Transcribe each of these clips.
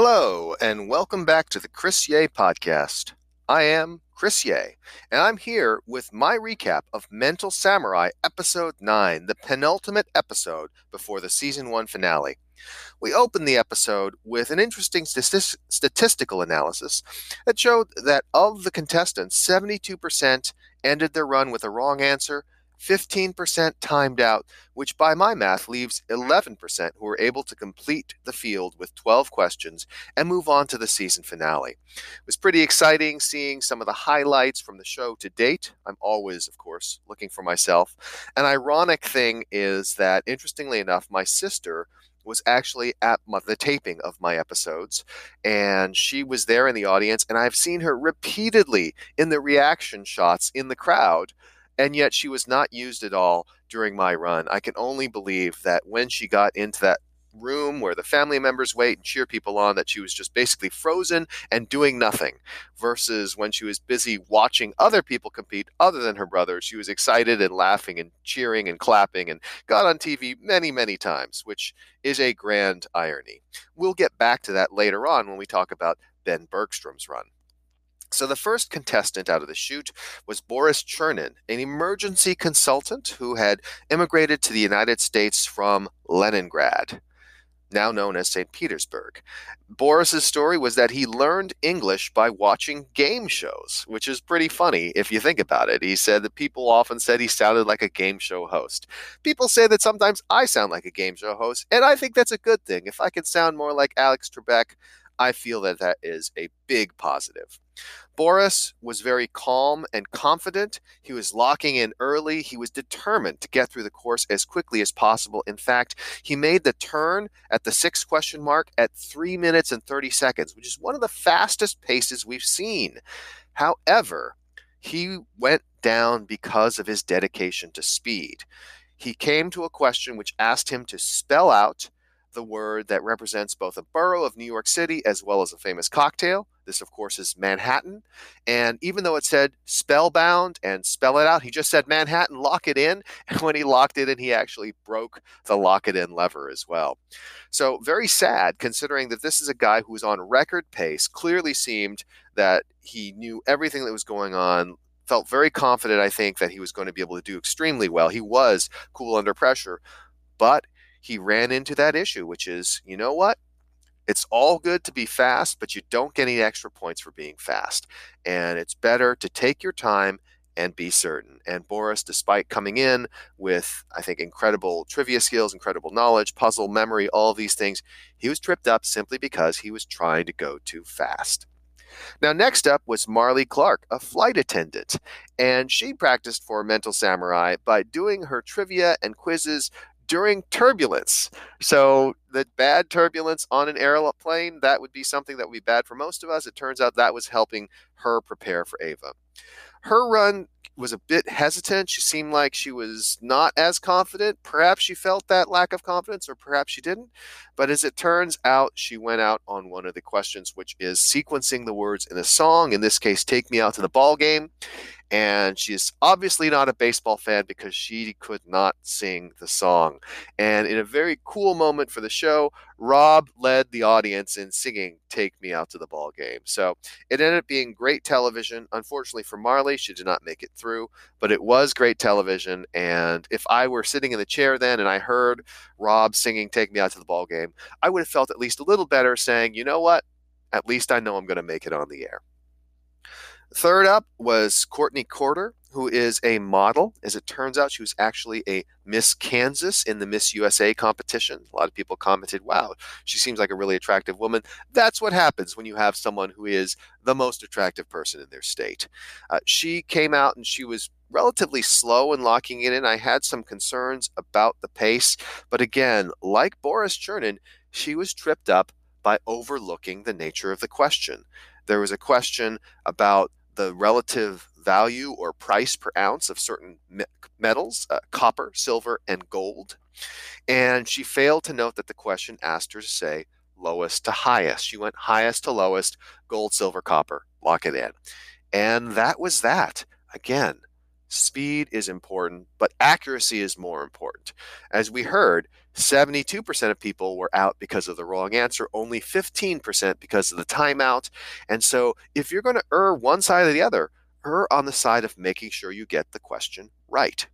Hello, and welcome back to the Chris Yeh podcast. I am Chris Yeh, and I'm here with my recap of Mental Samurai Episode 9, the penultimate episode before the Season 1 finale. We opened the episode with an interesting statistical analysis that showed that of the contestants, 72% ended their run with a wrong answer 15% timed out, which by my math leaves 11% who were able to complete the field with 12 questions and move on to the season finale. It was pretty exciting seeing some of the highlights from the show to date. I'm always, of course, looking for myself. An ironic thing is that, interestingly enough, my sister was actually at my, the taping of my episodes, and she was there in the audience, and I've seen her repeatedly in the reaction shots in the crowd and yet she was not used at all during my run. I can only believe that when she got into that room where the family members wait and cheer people on that she was just basically frozen and doing nothing versus when she was busy watching other people compete other than her brother. She was excited and laughing and cheering and clapping and got on TV many many times which is a grand irony. We'll get back to that later on when we talk about Ben Bergstrom's run so the first contestant out of the chute was Boris Chernin, an emergency consultant who had immigrated to the United States from Leningrad, now known as St. Petersburg. Boris's story was that he learned English by watching game shows, which is pretty funny if you think about it. He said that people often said he sounded like a game show host. People say that sometimes I sound like a game show host, and I think that's a good thing. If I can sound more like Alex Trebek, I feel that that is a big positive. Boris was very calm and confident. He was locking in early. He was determined to get through the course as quickly as possible. In fact, he made the turn at the six question mark at three minutes and 30 seconds, which is one of the fastest paces we've seen. However, he went down because of his dedication to speed. He came to a question which asked him to spell out the word that represents both a borough of New York City as well as a famous cocktail. This, of course, is Manhattan. And even though it said spellbound and spell it out, he just said Manhattan, lock it in. And when he locked it in, he actually broke the lock it in lever as well. So, very sad considering that this is a guy who was on record pace, clearly seemed that he knew everything that was going on, felt very confident, I think, that he was going to be able to do extremely well. He was cool under pressure, but he ran into that issue, which is, you know what? It's all good to be fast, but you don't get any extra points for being fast. And it's better to take your time and be certain. And Boris, despite coming in with, I think, incredible trivia skills, incredible knowledge, puzzle memory, all these things, he was tripped up simply because he was trying to go too fast. Now, next up was Marlie Clarke, a flight attendant, and she practiced for Mental Samurai by doing her trivia and quizzes during turbulence. So the bad turbulence on an airplane, that would be something that would be bad for most of us. It turns out that was helping her prepare for Ava. Her run was a bit hesitant. She seemed like she was not as confident. Perhaps she felt that lack of confidence, or perhaps she didn't. But as it turns out, she went out on one of the questions, which is sequencing the words in a song. In this case, "Take Me Out to the Ball Game." And she's obviously not a baseball fan because she could not sing the song. And in a very cool moment for the show, Rob led the audience in singing Take Me Out to the Ball Game. So it ended up being great television. Unfortunately for Marlie, she did not make it through, but it was great television. And if I were sitting in the chair then and I heard Rob singing Take Me Out to the Ball Game, I would have felt at least a little better saying, you know what? At least I know I'm going to make it on the air. Third up was Courtney Courter, who is a model. As it turns out, she was actually a Miss Kansas in the Miss USA competition. A lot of people commented, wow, she seems like a really attractive woman. That's what happens when you have someone who is the most attractive person in their state. Uh, she came out and she was relatively slow in locking it in. I had some concerns about the pace, but again, like Boris Chernin, she was tripped up by overlooking the nature of the question. There was a question about the relative value or price per ounce of certain metals, uh, copper, silver, and gold. And she failed to note that the question asked her to say lowest to highest. She went highest to lowest, gold, silver, copper, lock it in. And that was that. Again, speed is important, but accuracy is more important. As we heard, 72% of people were out because of the wrong answer, only 15% because of the timeout. And so if you're going to err one side or the other, err on the side of making sure you get the question right.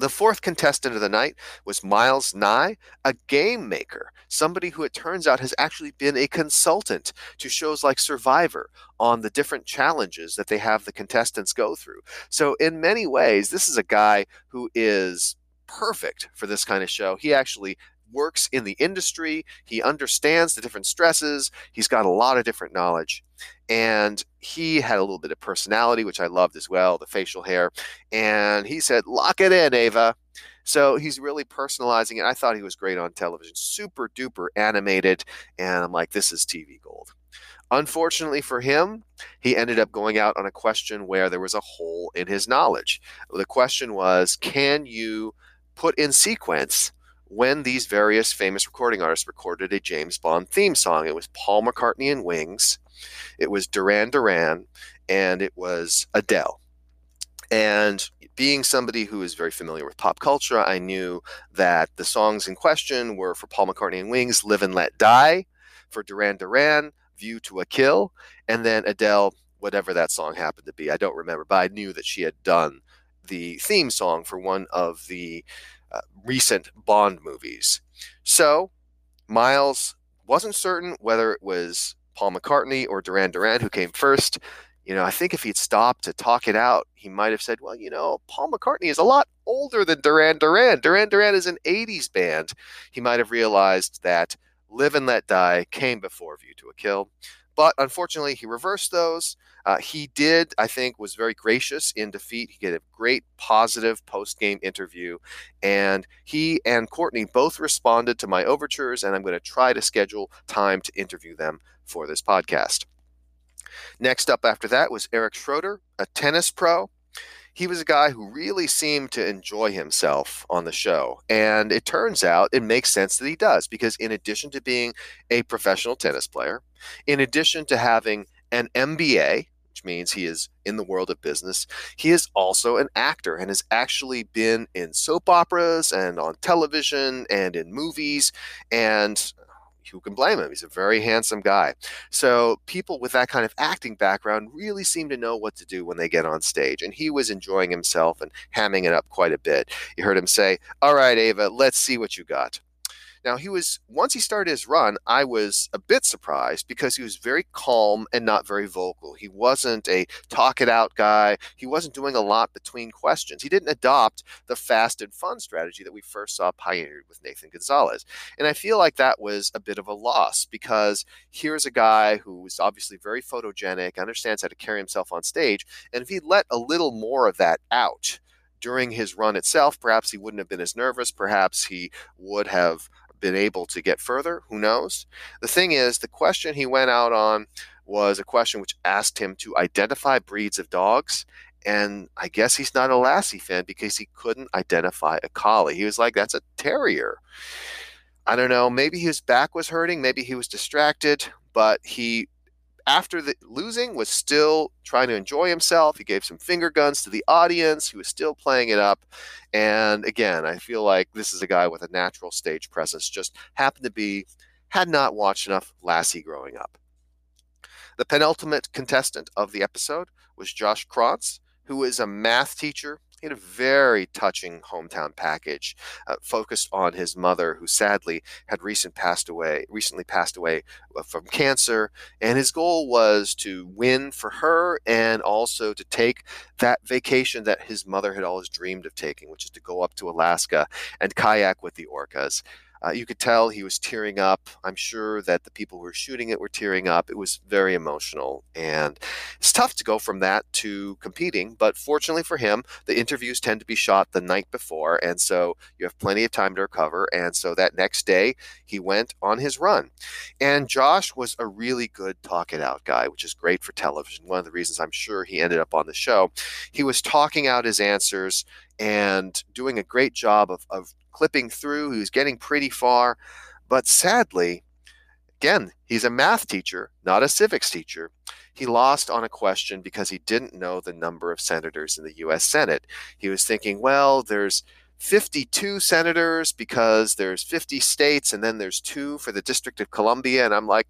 The fourth contestant of the night was Miles Nye, a game maker, somebody who it turns out has actually been a consultant to shows like Survivor on the different challenges that they have the contestants go through. So, in many ways, this is a guy who is perfect for this kind of show. He actually works in the industry, he understands the different stresses, he's got a lot of different knowledge. And he had a little bit of personality, which I loved as well, the facial hair. And he said, Lock it in, Ava. So he's really personalizing it. I thought he was great on television, super duper animated. And I'm like, this is TV gold. Unfortunately for him, he ended up going out on a question where there was a hole in his knowledge. The question was Can you put in sequence when these various famous recording artists recorded a James Bond theme song? It was Paul McCartney and Wings, it was Duran Duran, and it was Adele. And being somebody who is very familiar with pop culture, I knew that the songs in question were for Paul McCartney and Wings, Live and Let Die, for Duran Duran, View to a Kill, and then Adele, whatever that song happened to be. I don't remember, but I knew that she had done the theme song for one of the recent Bond movies. So Miles wasn't certain whether it was Paul McCartney or Duran Duran who came first. You know, I think if he'd stopped to talk it out, he might have said, well, you know, Paul McCartney is a lot older than Duran Duran. Duran Duran is an 80s band. He might have realized that Live and Let Die came before View to a Kill. But unfortunately, he reversed those. Uh, he did, I think, was very gracious in defeat. He gave a great positive post game interview. And he and Courtney both responded to my overtures, and I'm going to try to schedule time to interview them for this podcast. Next up after that was Eric Schroeder, a tennis pro. He was a guy who really seemed to enjoy himself on the show. And it turns out it makes sense that he does because, in addition to being a professional tennis player, in addition to having an MBA, which means he is in the world of business. He is also an actor and has actually been in soap operas and on television and in movies. And who can blame him? He's a very handsome guy. So people with that kind of acting background really seem to know what to do when they get on stage. And he was enjoying himself and hamming it up quite a bit. You heard him say, All right, Ava, let's see what you got. Now, he was, once he started his run, I was a bit surprised because he was very calm and not very vocal. He wasn't a talk it out guy. He wasn't doing a lot between questions. He didn't adopt the fast and fun strategy that we first saw pioneered with Nathan Gonzalez. And I feel like that was a bit of a loss because here's a guy who is obviously very photogenic, understands how to carry himself on stage. And if he let a little more of that out, during his run itself, perhaps he wouldn't have been as nervous. Perhaps he would have been able to get further. Who knows? The thing is, the question he went out on was a question which asked him to identify breeds of dogs. And I guess he's not a Lassie fan because he couldn't identify a collie. He was like, that's a terrier. I don't know. Maybe his back was hurting. Maybe he was distracted, but he after the losing was still trying to enjoy himself. He gave some finger guns to the audience. He was still playing it up. And again, I feel like this is a guy with a natural stage presence. Just happened to be had not watched enough Lassie growing up. The penultimate contestant of the episode was Josh Kronz, who is a math teacher he had a very touching hometown package uh, focused on his mother, who sadly had recent passed away, recently passed away uh, from cancer. And his goal was to win for her and also to take that vacation that his mother had always dreamed of taking, which is to go up to Alaska and kayak with the orcas. Uh, you could tell he was tearing up. I'm sure that the people who were shooting it were tearing up. It was very emotional. And it's tough to go from that to competing. But fortunately for him, the interviews tend to be shot the night before. And so you have plenty of time to recover. And so that next day, he went on his run. And Josh was a really good talk it out guy, which is great for television. One of the reasons I'm sure he ended up on the show. He was talking out his answers and doing a great job of, of clipping through. He was getting pretty far. But sadly, again, he's a math teacher, not a civics teacher. He lost on a question because he didn't know the number of senators in the US Senate. He was thinking, well, there's 52 senators because there's 50 states and then there's two for the District of Columbia. And I'm like,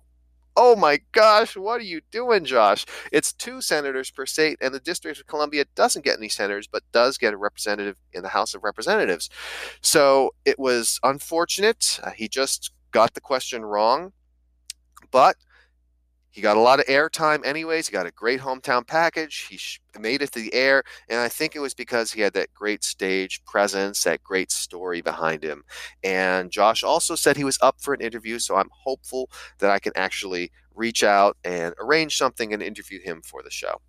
oh my gosh, what are you doing, Josh? It's two senators per state, and the District of Columbia doesn't get any senators, but does get a representative in the House of Representatives. So it was unfortunate. Uh, he just got the question wrong, but he got a lot of airtime, anyways. He got a great hometown package. He made it to the air, and I think it was because he had that great stage presence, that great story behind him. And Josh also said he was up for an interview, so I'm hopeful that I can actually reach out and arrange something and interview him for the show.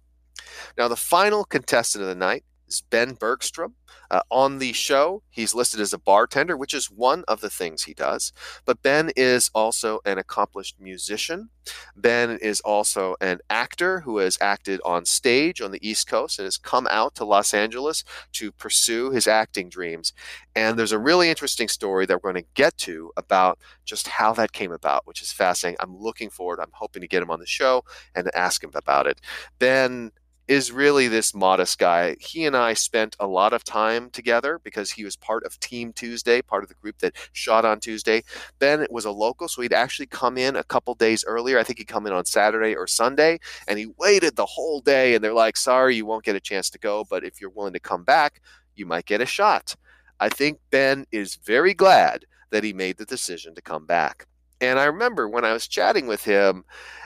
Now, the final contestant of the night is Ben Bergstrom. Uh, on the show, he's listed as a bartender, which is one of the things he does. But Ben is also an accomplished musician. Ben is also an actor who has acted on stage on the East Coast and has come out to Los Angeles to pursue his acting dreams. And there's a really interesting story that we're going to get to about just how that came about, which is fascinating. I'm looking forward. I'm hoping to get him on the show and ask him about it. Ben is really this modest guy. He and I spent a lot of time together because he was part of Team Tuesday, part of the group that shot on Tuesday. Ben was a local, so he'd actually come in a couple days earlier. I think he'd come in on Saturday or Sunday, and he waited the whole day. And they're like, sorry, you won't get a chance to go, but if you're willing to come back, you might get a shot. I think Ben is very glad that he made the decision to come back. And I remember when I was chatting with him,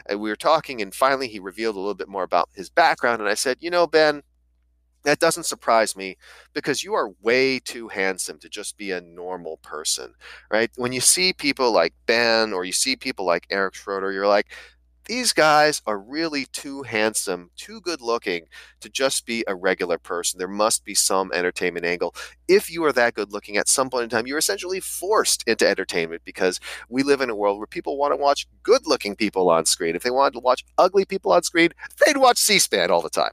we were talking, and finally he revealed a little bit more about his background. And I said, You know, Ben, that doesn't surprise me because you are way too handsome to just be a normal person, right? When you see people like Ben or you see people like Eric Schroeder, you're like, these guys are really too handsome, too good looking to just be a regular person. There must be some entertainment angle. If you are that good looking at some point in time, you're essentially forced into entertainment because we live in a world where people want to watch good looking people on screen. If they wanted to watch ugly people on screen, they'd watch C SPAN all the time.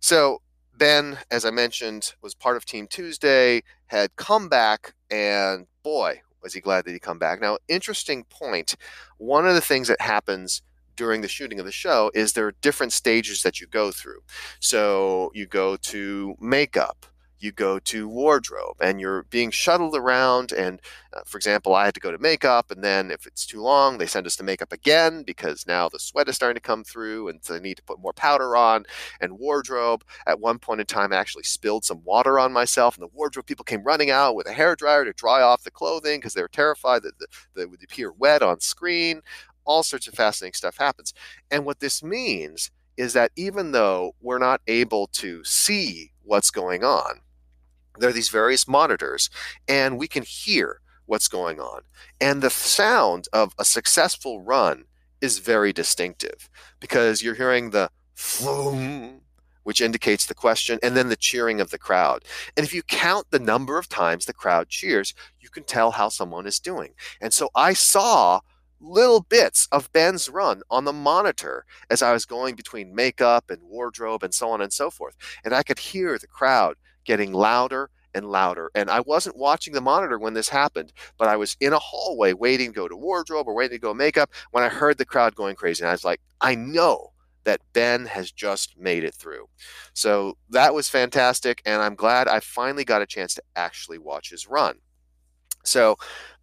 So, Ben, as I mentioned, was part of Team Tuesday, had come back, and boy, was he glad that he come back. Now, interesting point. One of the things that happens during the shooting of the show is there are different stages that you go through. So you go to makeup, you go to wardrobe, and you're being shuttled around. And uh, for example, I had to go to makeup, and then if it's too long, they send us to makeup again because now the sweat is starting to come through, and so they need to put more powder on. And wardrobe, at one point in time, I actually spilled some water on myself, and the wardrobe people came running out with a hair dryer to dry off the clothing because they were terrified that they would appear wet on screen all sorts of fascinating stuff happens. And what this means is that even though we're not able to see what's going on, there are these various monitors and we can hear what's going on. And the sound of a successful run is very distinctive because you're hearing the floom, which indicates the question, and then the cheering of the crowd. And if you count the number of times the crowd cheers, you can tell how someone is doing. And so I saw little bits of Ben's run on the monitor as I was going between makeup and wardrobe and so on and so forth. And I could hear the crowd getting louder and louder. And I wasn't watching the monitor when this happened, but I was in a hallway waiting to go to wardrobe or waiting to go makeup when I heard the crowd going crazy. And I was like, I know that Ben has just made it through. So that was fantastic. And I'm glad I finally got a chance to actually watch his run. So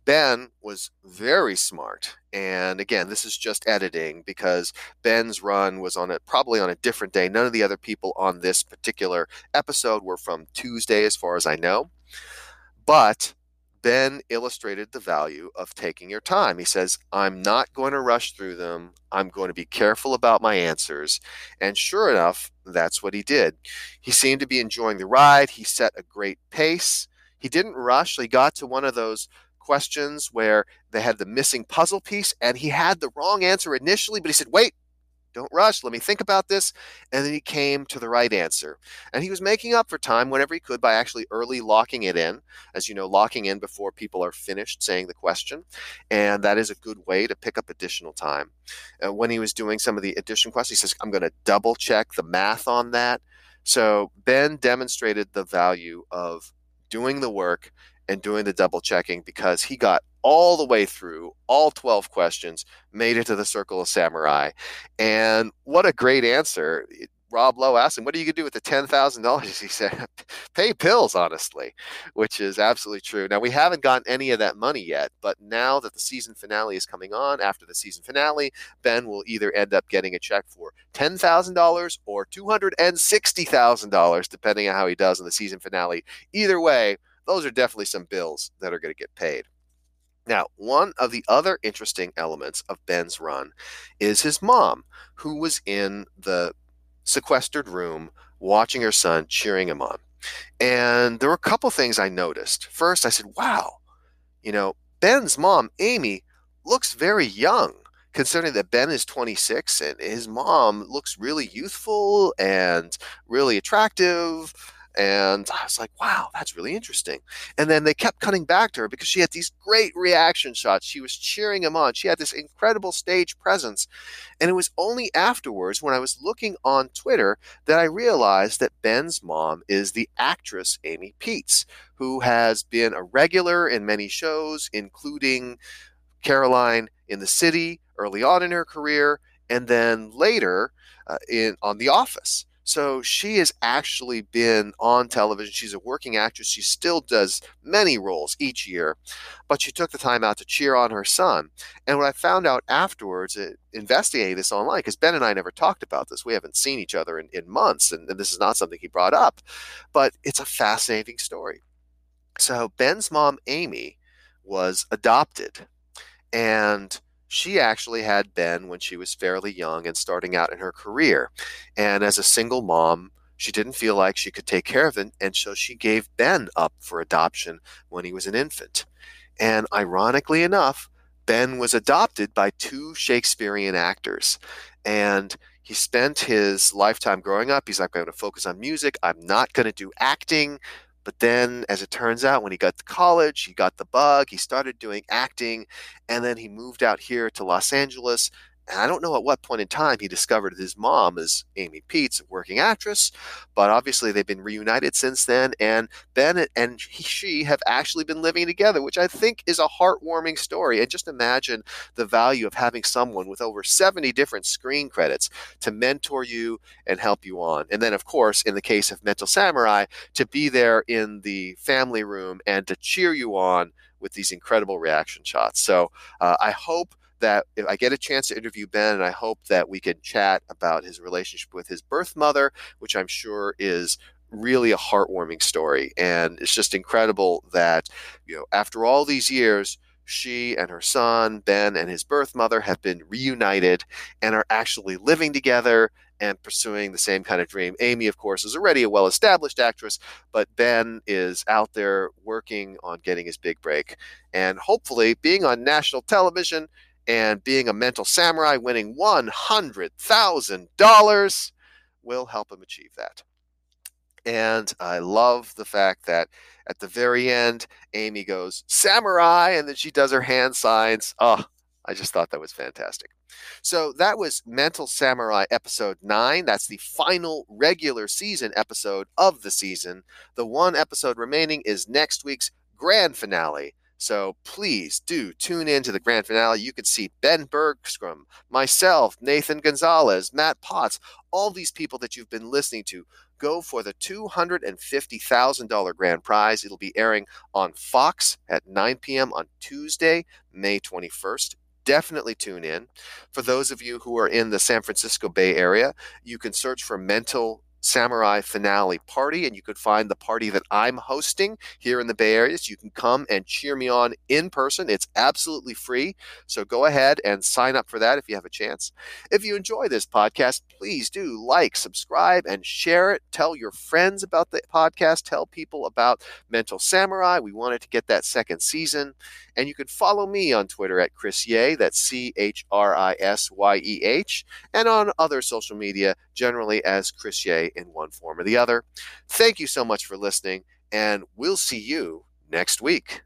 Ben was very smart. And again, this is just editing because Ben's run was on it probably on a different day. None of the other people on this particular episode were from Tuesday, as far as I know. But Ben illustrated the value of taking your time. He says, I'm not going to rush through them. I'm going to be careful about my answers. And sure enough, that's what he did. He seemed to be enjoying the ride. He set a great pace. He didn't rush. He got to one of those questions where they had the missing puzzle piece and he had the wrong answer initially, but he said, wait, don't rush. Let me think about this. And then he came to the right answer. And he was making up for time whenever he could by actually early locking it in, as you know, locking in before people are finished saying the question. And that is a good way to pick up additional time. Uh, when he was doing some of the addition questions, he says, I'm going to double check the math on that. So Ben demonstrated the value of doing the work and doing the double checking because he got all the way through all 12 questions, made it to the Circle of Samurai. And what a great answer. Rob Lowe asked him, What are you going to do with the $10,000? He said, Pay pills, honestly, which is absolutely true. Now, we haven't gotten any of that money yet, but now that the season finale is coming on, after the season finale, Ben will either end up getting a check for $10,000 or $260,000, depending on how he does in the season finale. Either way, those are definitely some bills that are going to get paid. Now, one of the other interesting elements of Ben's run is his mom, who was in the sequestered room watching her son, cheering him on. And there were a couple things I noticed. First, I said, wow, you know, Ben's mom, Amy, looks very young considering that Ben is 26 and his mom looks really youthful and really attractive and I was like, wow, that's really interesting. And then they kept cutting back to her because she had these great reaction shots. She was cheering him on. She had this incredible stage presence. And it was only afterwards, when I was looking on Twitter, that I realized that Ben's mom is the actress Amy Pietz, who has been a regular in many shows, including Caroline in the City early on in her career, and then later uh, in on The Office. So she has actually been on television. She's a working actress. She still does many roles each year, but she took the time out to cheer on her son. And what I found out afterwards, uh, investigating this online, because Ben and I never talked about this. We haven't seen each other in, in months, and, and this is not something he brought up, but it's a fascinating story. So Ben's mom, Amy, was adopted. And she actually had Ben when she was fairly young and starting out in her career. And as a single mom, she didn't feel like she could take care of him, and so she gave Ben up for adoption when he was an infant. And ironically enough, Ben was adopted by two Shakespearean actors. And he spent his lifetime growing up. He's like, I'm going to focus on music. I'm not going to do acting. But then, as it turns out, when he got to college, he got the bug. He started doing acting, and then he moved out here to Los Angeles and I don't know at what point in time he discovered his mom is Amy Pietz, a working actress, but obviously they've been reunited since then. And Ben and he, she have actually been living together, which I think is a heartwarming story. And just imagine the value of having someone with over 70 different screen credits to mentor you and help you on. And then, of course, in the case of Mental Samurai, to be there in the family room and to cheer you on with these incredible reaction shots. So uh, I hope that if I get a chance to interview Ben, and I hope that we can chat about his relationship with his birth mother, which I'm sure is really a heartwarming story. And it's just incredible that, you know, after all these years, she and her son, Ben, and his birth mother have been reunited and are actually living together and pursuing the same kind of dream. Amy, of course, is already a well established actress, but Ben is out there working on getting his big break and hopefully being on national television and being a mental samurai, winning $100,000 will help him achieve that. And I love the fact that at the very end, Amy goes, Samurai, and then she does her hand signs. Oh, I just thought that was fantastic. So that was Mental Samurai episode 9. That's the final regular season episode of the season. The one episode remaining is next week's grand finale so please do tune in to the grand finale. You can see Ben Bergstrom, myself, Nathan Gonzalez, Matt Potts, all these people that you've been listening to. Go for the $250,000 grand prize. It'll be airing on Fox at 9 p.m. on Tuesday, May 21st definitely tune in. For those of you who are in the San Francisco Bay Area, you can search for Mental Samurai finale party, and you could find the party that I'm hosting here in the Bay Area. So you can come and cheer me on in person. It's absolutely free. So go ahead and sign up for that if you have a chance. If you enjoy this podcast, please do like, subscribe, and share it. Tell your friends about the podcast. Tell people about Mental Samurai. We wanted to get that second season. And you can follow me on Twitter at Chris Yeh, that's C H R I S Y E H, and on other social media, generally as Chris Yeh in one form or the other. Thank you so much for listening, and we'll see you next week.